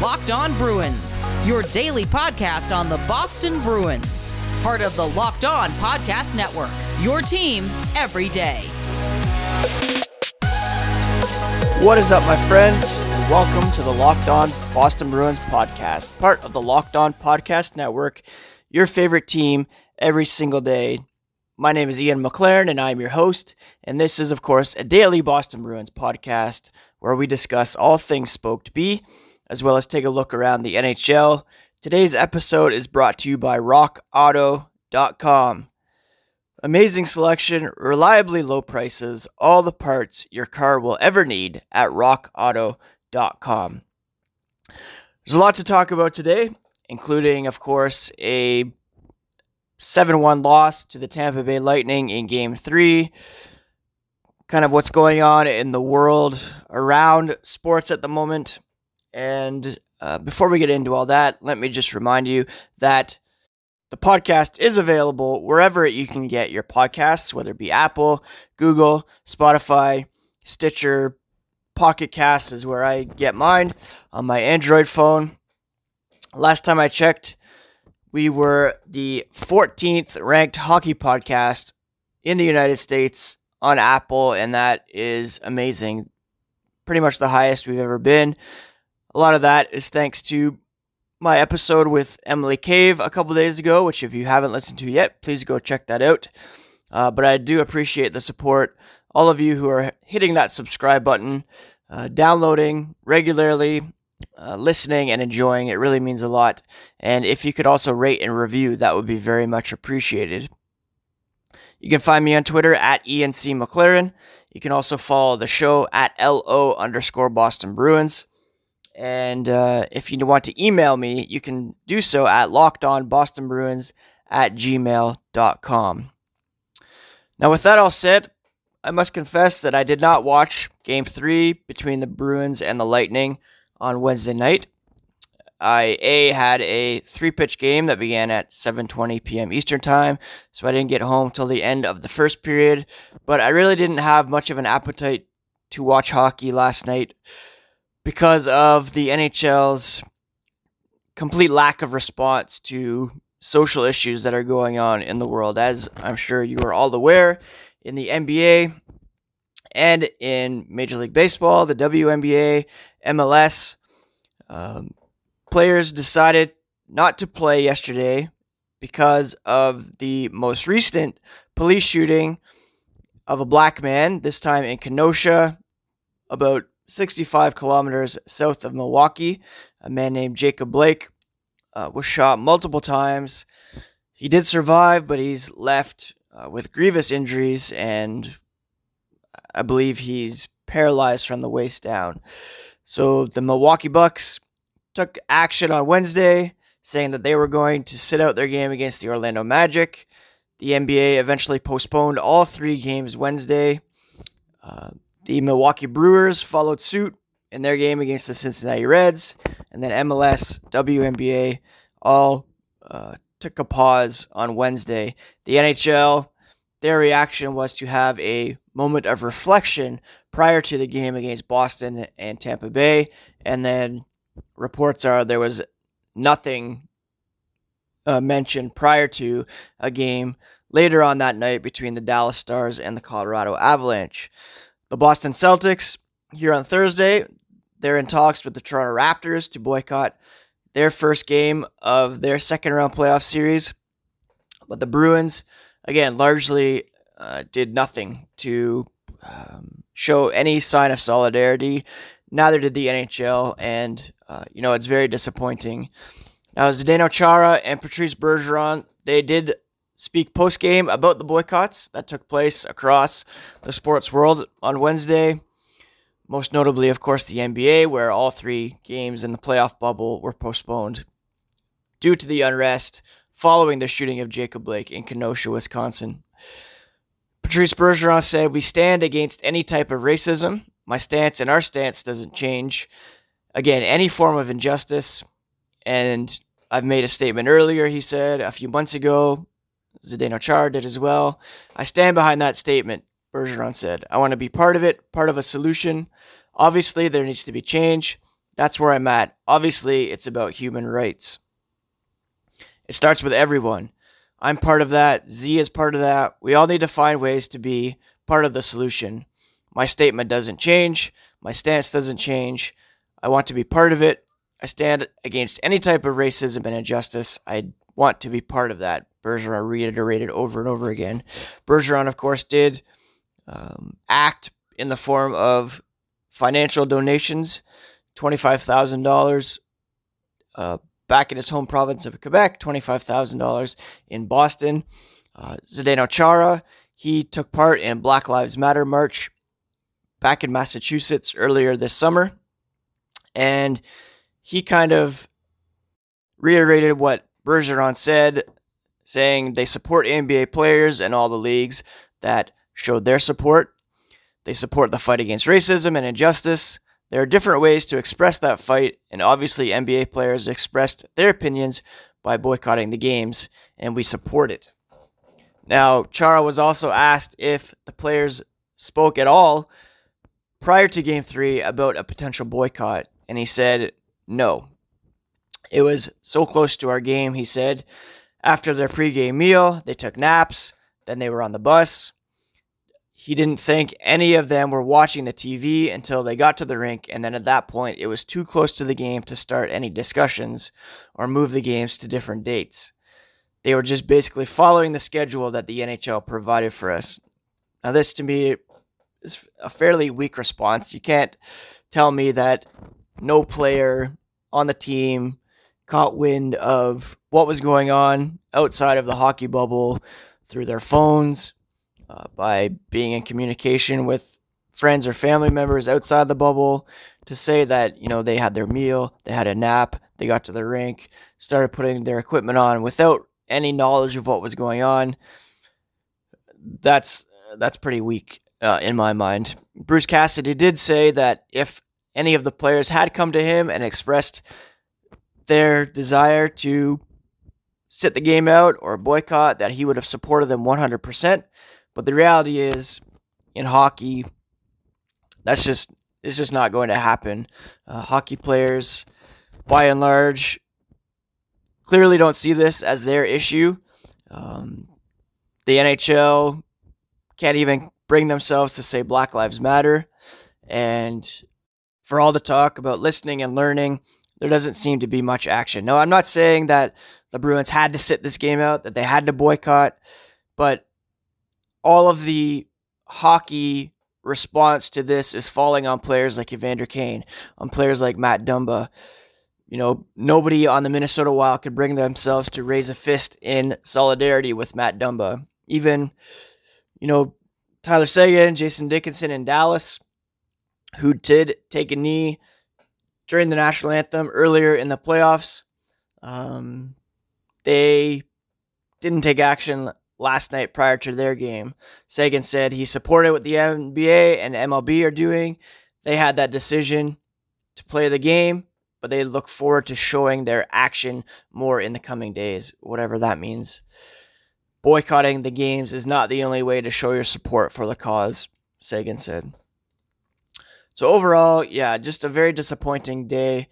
Locked On Bruins, your daily podcast on the Boston Bruins. Part of the Locked On Podcast Network, your team every day. What is up, my friends? And welcome to the Locked On Boston Bruins podcast, part of the Locked On Podcast Network, your favorite team every single day. My name is Ian McLaren, and I'm your host. And this is, of course, a daily Boston Bruins podcast where we discuss all things Spoked B, as well as take a look around the NHL. Today's episode is brought to you by RockAuto.com. Amazing selection, reliably low prices, all the parts your car will ever need at RockAuto.com. There's a lot to talk about today, including, of course, a 7 1 loss to the Tampa Bay Lightning in Game 3. Kind of what's going on in the world around sports at the moment. And uh, before we get into all that, let me just remind you that the podcast is available wherever you can get your podcasts, whether it be Apple, Google, Spotify, Stitcher, Pocket Cast is where I get mine on my Android phone. Last time I checked, we were the 14th ranked hockey podcast in the United States on Apple, and that is amazing. Pretty much the highest we've ever been. A lot of that is thanks to my episode with Emily Cave a couple days ago, which, if you haven't listened to yet, please go check that out. Uh, but I do appreciate the support. All of you who are hitting that subscribe button, uh, downloading regularly, uh, listening and enjoying. It really means a lot. And if you could also rate and review, that would be very much appreciated. You can find me on Twitter at Ian C. McLaren. You can also follow the show at LO underscore Boston Bruins. And uh, if you want to email me, you can do so at lockedonbostonbruins at gmail.com. Now, with that all said, I must confess that I did not watch Game 3 between the Bruins and the Lightning on Wednesday night. I a had a three pitch game that began at 7:20 p.m. Eastern time, so I didn't get home till the end of the first period. But I really didn't have much of an appetite to watch hockey last night because of the NHL's complete lack of response to social issues that are going on in the world. As I'm sure you are all aware, in the NBA and in Major League Baseball, the WNBA, MLS. Um, players decided not to play yesterday because of the most recent police shooting of a black man, this time in Kenosha, about 65 kilometers south of Milwaukee. A man named Jacob Blake uh, was shot multiple times. He did survive, but he's left uh, with grievous injuries, and I believe he's paralyzed from the waist down. So the Milwaukee Bucks took action on Wednesday, saying that they were going to sit out their game against the Orlando Magic. The NBA eventually postponed all three games Wednesday. Uh, the Milwaukee Brewers followed suit in their game against the Cincinnati Reds, and then MLS, WNBA all uh, took a pause on Wednesday. The NHL, their reaction was to have a moment of reflection prior to the game against Boston and Tampa Bay, and then reports are there was nothing uh, mentioned prior to a game later on that night between the Dallas Stars and the Colorado Avalanche. The Boston Celtics here on Thursday, they're in talks with the Toronto Raptors to boycott their first game of their second round playoff series. But the Bruins, again, largely uh, did nothing to um, show any sign of solidarity. Neither did the NHL, and uh, you know it's very disappointing. Now, Zdeno Chara and Patrice Bergeron, they did speak post game about the boycotts that took place across the sports world on Wednesday. Most notably, of course, the NBA, where all three games in the playoff bubble were postponed due to the unrest following the shooting of Jacob Blake in Kenosha, Wisconsin. Patrice Bergeron said, We stand against any type of racism. My stance and our stance doesn't change. Again, any form of injustice. And I've made a statement earlier, he said, a few months ago. Zdeno Chara did as well. I stand behind that statement, Bergeron said. I want to be part of it, part of a solution. Obviously, there needs to be change. That's where I'm at. Obviously, it's about human rights. It starts with everyone. I'm part of that. Z is part of that. We all need to find ways to be part of the solution. My statement doesn't change. My stance doesn't change. I want to be part of it. I stand against any type of racism and injustice. I want to be part of that. Bergeron reiterated over and over again. Bergeron, of course, did um, act in the form of financial donations $25,000 uh, back in his home province of Quebec, $25,000 in Boston. Uh, Zdeno Chara, he took part in Black Lives Matter March back in Massachusetts earlier this summer. And he kind of reiterated what Bergeron said, saying they support NBA players and all the leagues that showed their support. They support the fight against racism and injustice. There are different ways to express that fight, and obviously, NBA players expressed their opinions by boycotting the games, and we support it. Now, Chara was also asked if the players spoke at all prior to game three about a potential boycott, and he said no. It was so close to our game, he said. After their pregame meal, they took naps, then they were on the bus. He didn't think any of them were watching the TV until they got to the rink, and then at that point, it was too close to the game to start any discussions or move the games to different dates. They were just basically following the schedule that the NHL provided for us. Now, this to me is a fairly weak response. You can't tell me that no player on the team caught wind of what was going on outside of the hockey bubble through their phones, uh, by being in communication with friends or family members outside the bubble to say that you know they had their meal, they had a nap, they got to the rink, started putting their equipment on without any knowledge of what was going on. That's that's pretty weak uh, in my mind. Bruce Cassidy did say that if any of the players had come to him and expressed their desire to sit the game out or boycott, that he would have supported them 100%. But the reality is, in hockey, that's just it's just not going to happen. Uh, hockey players, by and large, clearly don't see this as their issue. Um, the NHL can't even bring themselves to say Black Lives Matter. And for all the talk about listening and learning, there doesn't seem to be much action. No, I'm not saying that the Bruins had to sit this game out, that they had to boycott, but all of the hockey response to this is falling on players like Evander Kane, on players like Matt Dumba. You know, nobody on the Minnesota Wild could bring themselves to raise a fist in solidarity with Matt Dumba. Even, you know, Tyler Seguin, Jason Dickinson in Dallas, who did take a knee during the national anthem earlier in the playoffs. Um, they didn't take action last night prior to their game. Seguin said he supported what the NBA and MLB are doing. They had that decision to play the game, but they look forward to showing their action more in the coming days, whatever that means. Boycotting the games is not the only way to show your support for the cause, Seguin said. So, overall, yeah, just a very disappointing day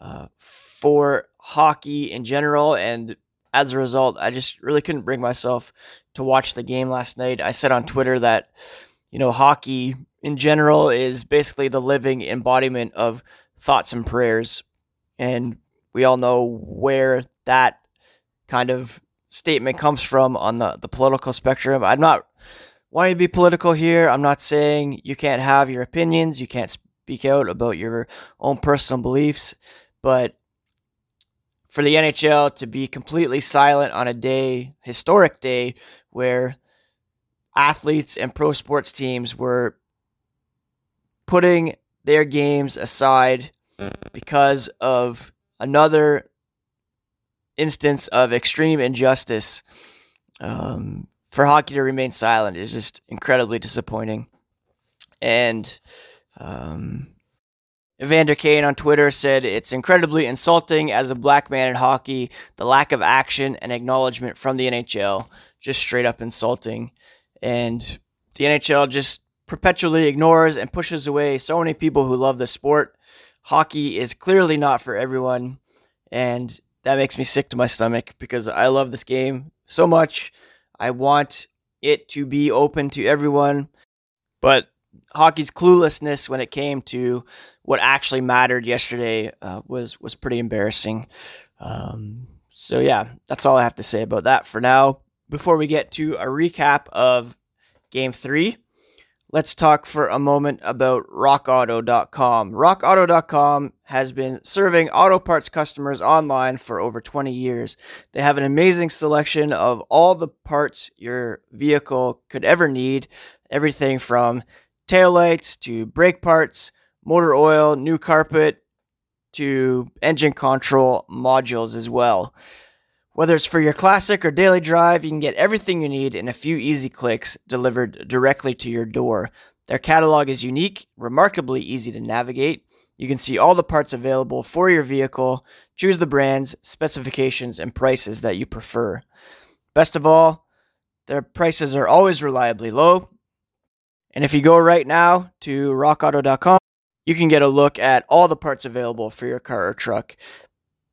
uh, for hockey in general and as a result, I just really couldn't bring myself to watch the game last night. I said on Twitter that, you know, hockey in general is basically the living embodiment of thoughts and prayers. And we all know where that kind of statement comes from on the, the political spectrum. I'm not wanting to be political here. I'm not saying you can't have your opinions, you can't speak out about your own personal beliefs, but for the NHL to be completely silent on a day, historic day, where athletes and pro sports teams were putting their games aside because of another instance of extreme injustice. Um, for hockey to remain silent is just incredibly disappointing. And um, Evander Kane on Twitter said, It's incredibly insulting as a black man in hockey, the lack of action and acknowledgement from the NHL. Just straight up insulting. And the NHL just perpetually ignores and pushes away so many people who love the sport. hockey is clearly not for everyone, and that makes me sick to my stomach because I love this game so much. I want it to be open to everyone, but hockey's cluelessness when it came to what actually mattered yesterday uh, was was pretty embarrassing. Um, so yeah, that's all I have to say about that for now. Before we get to a recap of Game Three, let's talk for a moment about rockauto.com. Rockauto.com has been serving auto parts customers online for over 20 years. They have an amazing selection of all the parts your vehicle could ever need, everything from taillights to brake parts, motor oil, new carpet to engine control modules as well. Whether it's for your classic or daily drive, you can get everything you need in a few easy clicks delivered directly to your door. Their catalog is unique, remarkably easy to navigate. You can see all the parts available for your vehicle, choose the brands, specifications, and prices that you prefer. Best of all, their prices are always reliably low. And if you go right now to rockauto.com, you can get a look at all the parts available for your car or truck.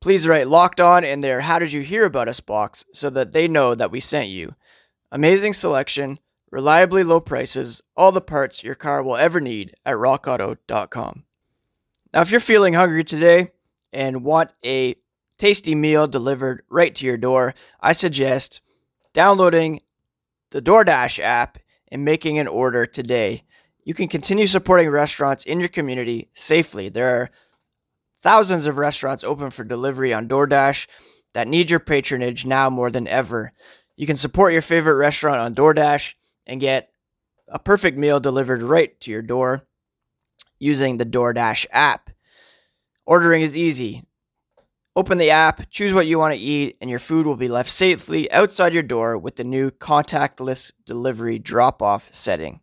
Please write locked on in their How Did You Hear About Us box so that they know that we sent you. Amazing selection, reliably low prices, all the parts your car will ever need at rockauto.com. Now, if you're feeling hungry today and want a tasty meal delivered right to your door, I suggest downloading the DoorDash app and making an order today. You can continue supporting restaurants in your community safely. There are Thousands of restaurants open for delivery on DoorDash that need your patronage now more than ever. You can support your favorite restaurant on DoorDash and get a perfect meal delivered right to your door using the DoorDash app. Ordering is easy. Open the app, choose what you want to eat, and your food will be left safely outside your door with the new contactless delivery drop off setting.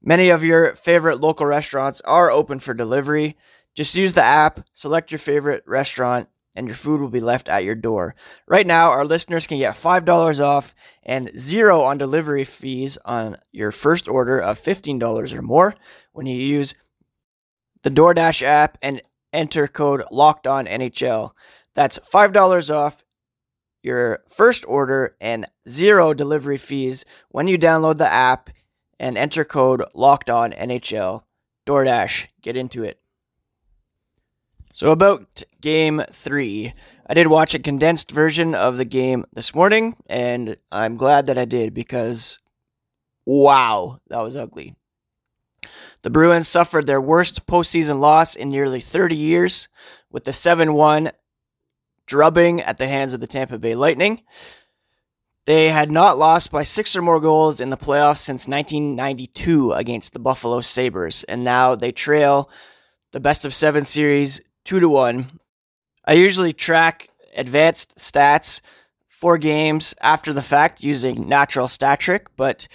Many of your favorite local restaurants are open for delivery. Just use the app, select your favorite restaurant, and your food will be left at your door. Right now, our listeners can get $5 off and zero on delivery fees on your first order of $15 or more when you use the DoorDash app and enter code Locked On NHL. That's $5 off your first order and zero delivery fees when you download the app and enter code Locked On NHL. DoorDash, get into it. So, about game three, I did watch a condensed version of the game this morning, and I'm glad that I did because wow, that was ugly. The Bruins suffered their worst postseason loss in nearly 30 years with the 7 1 drubbing at the hands of the Tampa Bay Lightning. They had not lost by six or more goals in the playoffs since 1992 against the Buffalo Sabres, and now they trail the best of seven series two to one. I usually track advanced stats for games after the fact using natural stat trick, but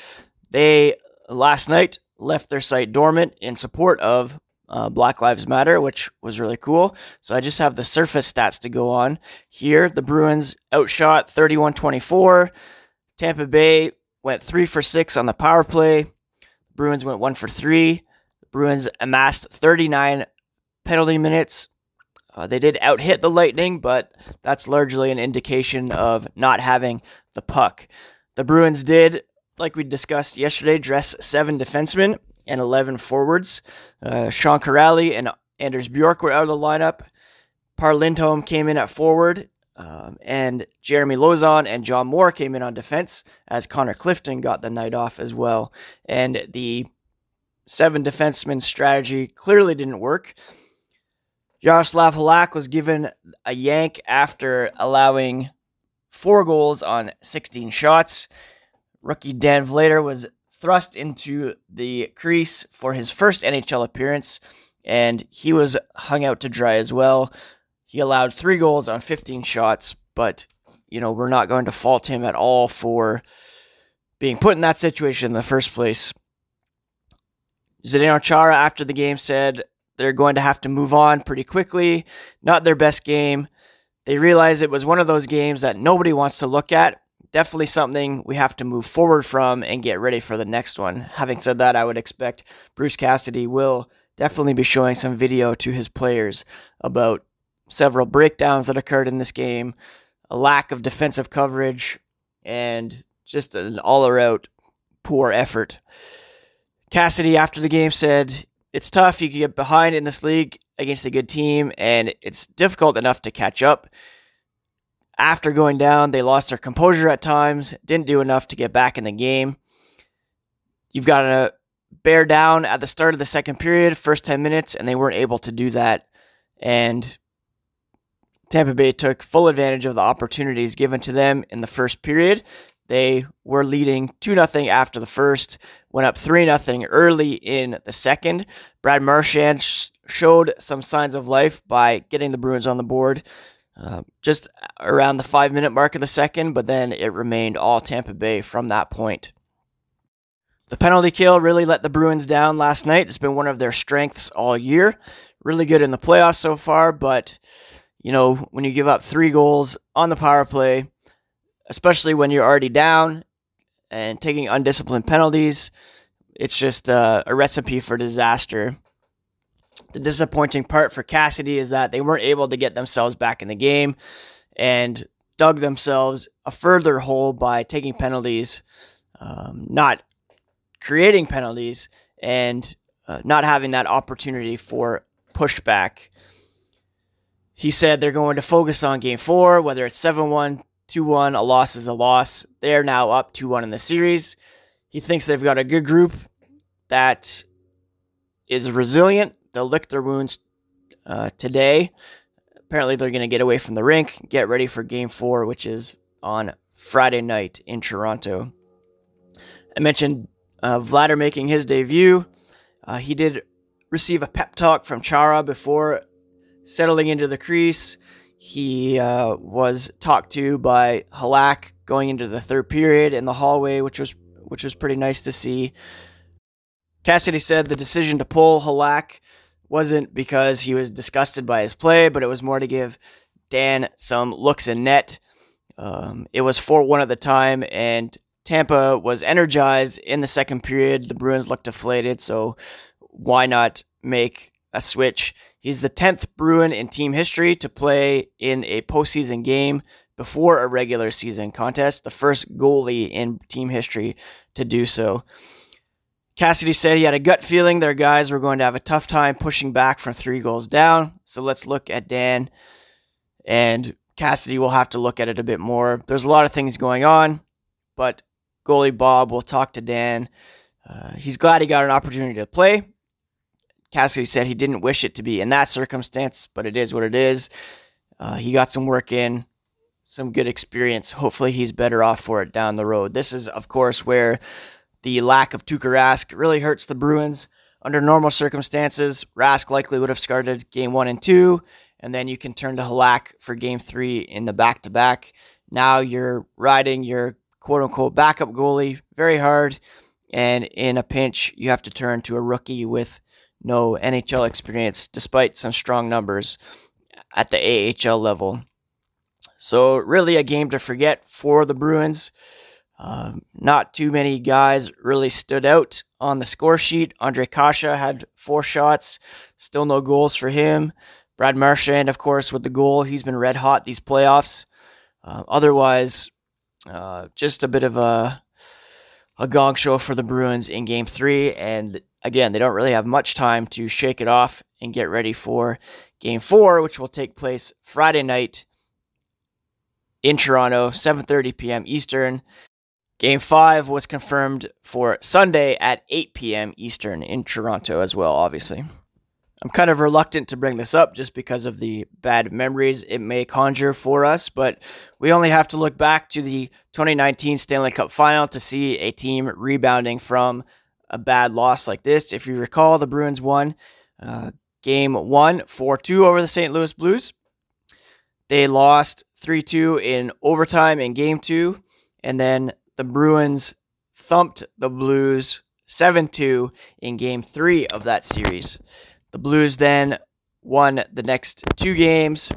they last night left their site dormant in support of uh, Black Lives Matter, which was really cool. So I just have the surface stats to go on. Here, the Bruins outshot 31 24. Tampa Bay went three for six on the power play. Bruins went one for three. The Bruins amassed 39 penalty minutes. Uh, they did out hit the Lightning, but that's largely an indication of not having the puck. The Bruins did, like we discussed yesterday, dress seven defensemen and 11 forwards. Uh, Sean Kuraly and Anders Bjork were out of the lineup. Par Lindholm came in at forward, um, and Jeremy Lauzon and John Moore came in on defense, as Connor Clifton got the night off as well. And the seven defenseman strategy clearly didn't work. Yaroslav Halak was given a yank after allowing four goals on 16 shots. Rookie Dan Vladar was thrust into the crease for his first NHL appearance, and he was hung out to dry as well. He allowed three goals on 15 shots, but, you know, we're not going to fault him at all for being put in that situation in the first place. Zdeno Chara, after the game, said, they're going to have to move on pretty quickly. Not their best game. They realize it was one of those games that nobody wants to look at. Definitely something we have to move forward from and get ready for the next one. Having said that, I would expect Bruce Cassidy will definitely be showing some video to his players about several breakdowns that occurred in this game, a lack of defensive coverage, and just an all around poor effort. Cassidy, after the game, said, It's tough. You get behind in this league against a good team, and it's difficult enough to catch up. After going down, they lost their composure at times, didn't do enough to get back in the game. You've got to bear down at the start of the second period, first 10 minutes, and they weren't able to do that. And Tampa Bay took full advantage of the opportunities given to them in the first period. They were leading 2 0 after the first, went up 3 0 early in the second. Brad Marchand sh- showed some signs of life by getting the Bruins on the board uh, just around the five minute mark of the second, but then it remained all Tampa Bay from that point. The penalty kill really let the Bruins down last night. It's been one of their strengths all year. Really good in the playoffs so far, but you know, when you give up three goals on the power play, especially when you're already down and taking undisciplined penalties, it's just uh, a recipe for disaster. The disappointing part for Cassidy is that they weren't able to get themselves back in the game and dug themselves a further hole by taking penalties, um, not creating penalties, and uh, not having that opportunity for pushback he said they're going to focus on game four, whether it's 7 1, 2 1, a loss is a loss. They're now up 2 1 in the series. He thinks they've got a good group that is resilient. They'll lick their wounds uh, today. Apparently, they're going to get away from the rink, get ready for game four, which is on Friday night in Toronto. I mentioned uh, Vladar making his debut. Uh, he did receive a pep talk from Chara before settling into the crease. He uh, was talked to by Halak going into the third period in the hallway, which was which was pretty nice to see. Cassidy said the decision to pull Halak wasn't because he was disgusted by his play, but it was more to give Dan some looks in net. Um, it was 4 1 at the time, and Tampa was energized in the second period. The Bruins looked deflated, so why not make a switch? He's the 10th Bruin in team history to play in a postseason game before a regular season contest, the first goalie in team history to do so. Cassidy said he had a gut feeling their guys were going to have a tough time pushing back from three goals down. So let's look at Dan. And Cassidy will have to look at it a bit more. There's a lot of things going on, but goalie Bob will talk to Dan. Uh, he's glad he got an opportunity to play. Cassidy said he didn't wish it to be in that circumstance, but it is what it is. Uh, he got some work in, some good experience. Hopefully, he's better off for it down the road. This is, of course, where the lack of Tuukka Rask really hurts the Bruins. Under normal circumstances, Rask likely would have started game one and two, and then you can turn to Halak for game three in the back to back. Now you're riding your quote unquote backup goalie very hard, and in a pinch, you have to turn to a rookie with no NHL experience, despite some strong numbers at the AHL level. So, really, a game to forget for the Bruins. Uh, not too many guys really stood out on the score sheet. Ondrej Kase had four shots, still no goals for him. Brad Marchand, of course, with the goal. He's been red hot these playoffs. Uh, otherwise, uh, just a bit of a a gong show for the Bruins in game three. And again, they don't really have much time to shake it off and get ready for game four, which will take place Friday night in Toronto, 7:30 p.m. Eastern. Game 5 was confirmed for Sunday at 8 p.m. Eastern in Toronto as well, obviously. I'm kind of reluctant to bring this up just because of the bad memories it may conjure for us, but we only have to look back to the 2019 Stanley Cup final to see a team rebounding from a bad loss like this. If you recall, the Bruins won uh, game one, 4 2 over the St. Louis Blues. They lost 3 2 in overtime in game two, and then the Bruins thumped the Blues 7 2 in game three of that series. The Blues then won the next two games.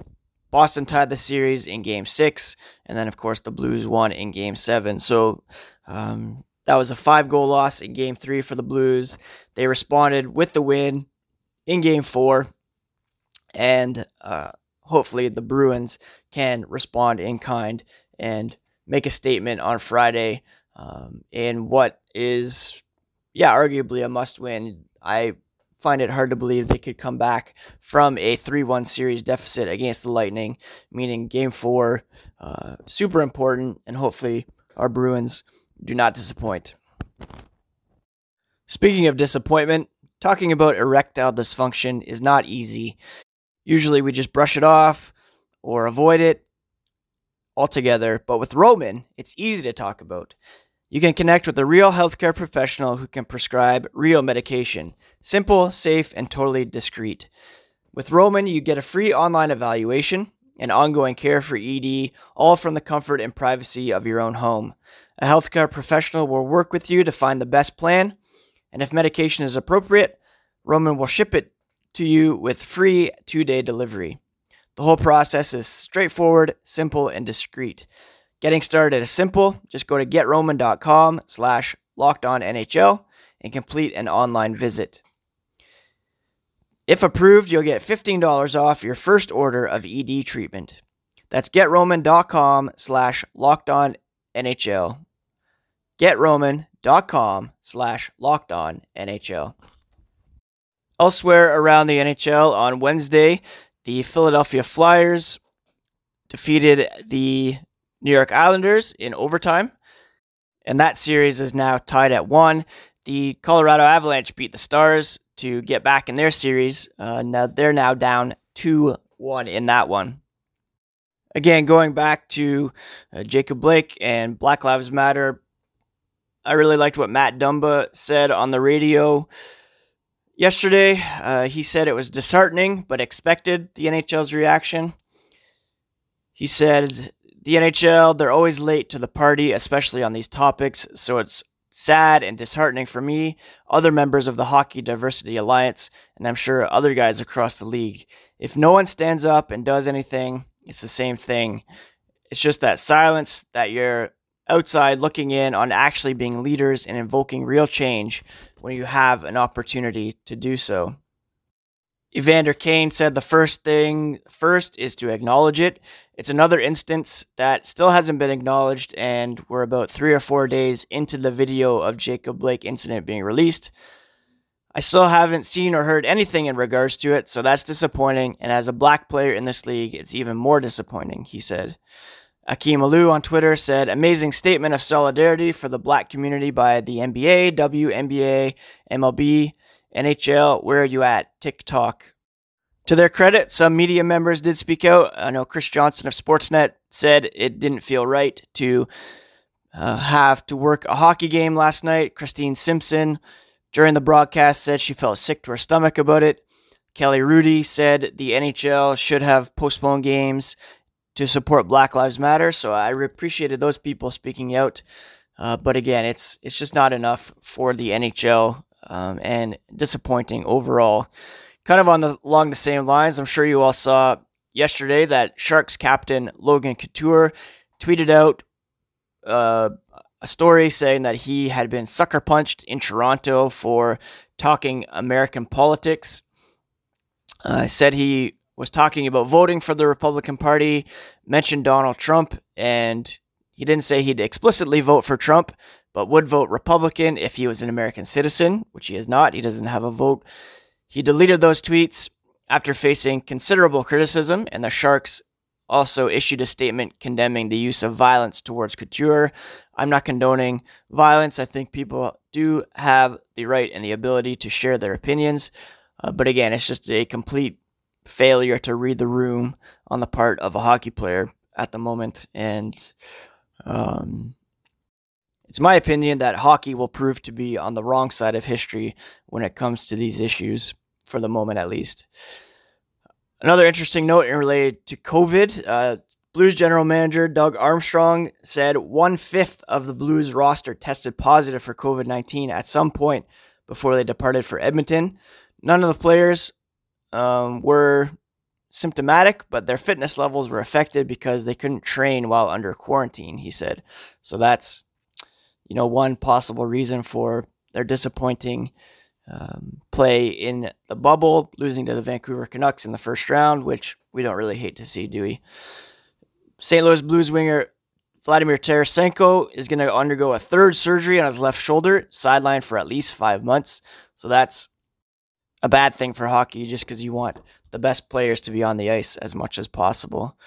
Boston tied the series in game six. And then, of course, the Blues won in game seven. So um, that was a five goal loss in game three for the Blues. They responded with the win in game four. And uh, hopefully the Bruins can respond in kind and make a statement on Friday um, in what is, yeah, arguably a must win. I find it hard to believe they could come back from a 3 1 series deficit against the Lightning, meaning game four, uh, super important, and hopefully our Bruins do not disappoint. Speaking of disappointment, talking about erectile dysfunction is not easy. Usually we just brush it off or avoid it altogether, but with Roman, it's easy to talk about. You can connect with a real healthcare professional who can prescribe real medication. Simple, safe, and totally discreet. With Roman, you get a free online evaluation and ongoing care for ED, all from the comfort and privacy of your own home. A healthcare professional will work with you to find the best plan, and if medication is appropriate, Roman will ship it to you with free two day delivery. The whole process is straightforward, simple, and discreet. Getting started is simple. Just go to getroman.com slash locked on NHL and complete an online visit. If approved, you'll get $15 off your first order of ED treatment. That's getroman.com slash lockedonnhl. Getroman.com slash locked on NHL. Elsewhere around the NHL on Wednesday, the Philadelphia Flyers defeated the New York Islanders in overtime. And that series is now tied at one. The Colorado Avalanche beat the Stars to get back in their series. Uh, now they're now down 2 1 in that one. Again, going back to uh, Jacob Blake and Black Lives Matter, I really liked what Matt Dumba said on the radio yesterday. Uh, he said it was disheartening but expected the NHL's reaction. He said the NHL, they're always late to the party, especially on these topics, so it's sad and disheartening for me, other members of the Hockey Diversity Alliance, and I'm sure other guys across the league. If no one stands up and does anything, it's the same thing. It's just that silence that you're outside looking in on actually being leaders and invoking real change when you have an opportunity to do so. Evander Kane said the first thing first is to acknowledge it. It's another instance that still hasn't been acknowledged, and we're about three or four days into the video of Jacob Blake incident being released. I still haven't seen or heard anything in regards to it, so that's disappointing. And as a black player in this league, it's even more disappointing, he said. Akim Aliu on Twitter said, Amazing statement of solidarity for the black community by the NBA, WNBA, MLB, NHL, where are you at? TikTok. To their credit, some media members did speak out. I know Chris Johnston of Sportsnet said it didn't feel right to uh, have to work a hockey game last night. Christine Simpson, during the broadcast, said she felt sick to her stomach about it. Kelly Hrudey said the NHL should have postponed games to support Black Lives Matter. So I appreciated those people speaking out. Uh, but again, it's it's just not enough for the NHL um, and disappointing overall. Kind of on the along the same lines, I'm sure you all saw yesterday that Sharks captain Logan Couture tweeted out uh, a story saying that he had been sucker punched in Toronto for talking American politics. Uh, said he was talking about voting for the Republican Party, mentioned Donald Trump, and he didn't say he'd explicitly vote for Trump, but would vote Republican if he was an American citizen, which he is not. He doesn't have a vote. He deleted those tweets after facing considerable criticism, and the Sharks also issued a statement condemning the use of violence towards Couture. I'm not condoning violence. I think people do have the right and the ability to share their opinions. Uh, but again, it's just a complete failure to read the room on the part of a hockey player at the moment. And um, it's my opinion that hockey will prove to be on the wrong side of history when it comes to these issues, for the moment at least. Another interesting note in related to COVID uh, Blues general manager Doug Armstrong said one fifth of the Blues roster tested positive for COVID 19 at some point before they departed for Edmonton. None of the players um, were symptomatic, but their fitness levels were affected because they couldn't train while under quarantine, he said. So that's you know, one possible reason for their disappointing um, play in the bubble, losing to the Vancouver Canucks in the first round, which we don't really hate to see, do we? St. Louis Blues winger Vladimir Tarasenko is going to undergo a third surgery on his left shoulder, sidelined for at least five months. So that's a bad thing for hockey just because you want the best players to be on the ice as much as possible.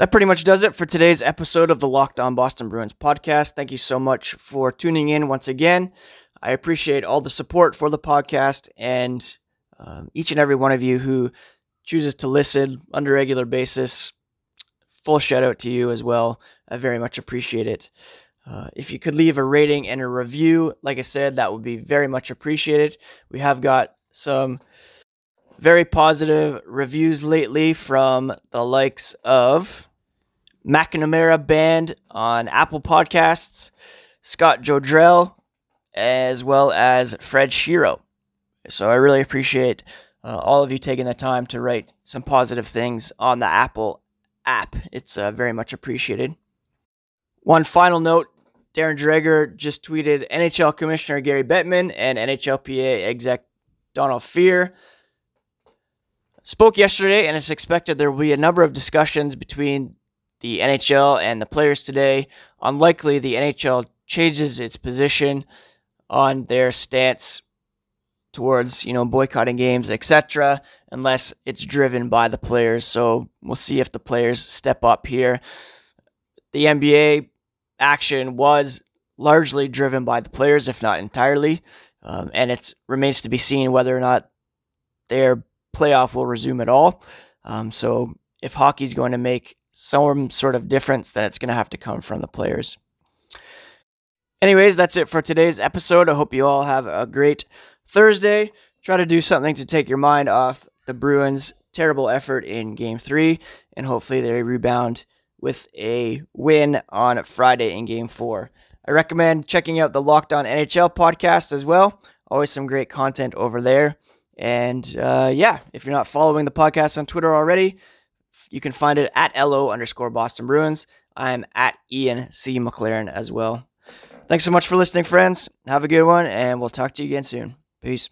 That pretty much does it for today's episode of the Locked On Boston Bruins podcast. Thank you so much for tuning in once again. I appreciate all the support for the podcast and um, each and every one of you who chooses to listen on a regular basis. Full shout out to you as well. I very much appreciate it. Uh, if you could leave a rating and a review, like I said, that would be very much appreciated. We have got some very positive reviews lately from the likes of McNamara Band on Apple Podcasts, Scott Jodrell, as well as Fred Shiro. So I really appreciate uh, all of you taking the time to write some positive things on the Apple app. It's uh, very much appreciated. One final note Darren Dreger just tweeted NHL Commissioner Gary Bettman and NHLPA exec Donald Fehr spoke yesterday, and it's expected there will be a number of discussions between the NHL and the players today. Unlikely the NHL changes its position on their stance towards you know boycotting games, etc., unless it's driven by the players. So we'll see if the players step up here. The NBA action was largely driven by the players, if not entirely, um, and it remains to be seen whether or not their playoff will resume at all. Um, so if hockey's going to make some sort of difference, then it's going to have to come from the players. Anyways, that's it for today's episode. I hope you all have a great Thursday. Try to do something to take your mind off the Bruins' terrible effort in game three, and hopefully they rebound with a win on Friday in game four. I recommend checking out the Locked On NHL podcast as well. Always some great content over there. And uh, yeah, if you're not following the podcast on Twitter already, you can find it at LO underscore Boston Bruins. I'm at Ian C. McLaren as well. Thanks so much for listening, friends. Have a good one, and we'll talk to you again soon. Peace.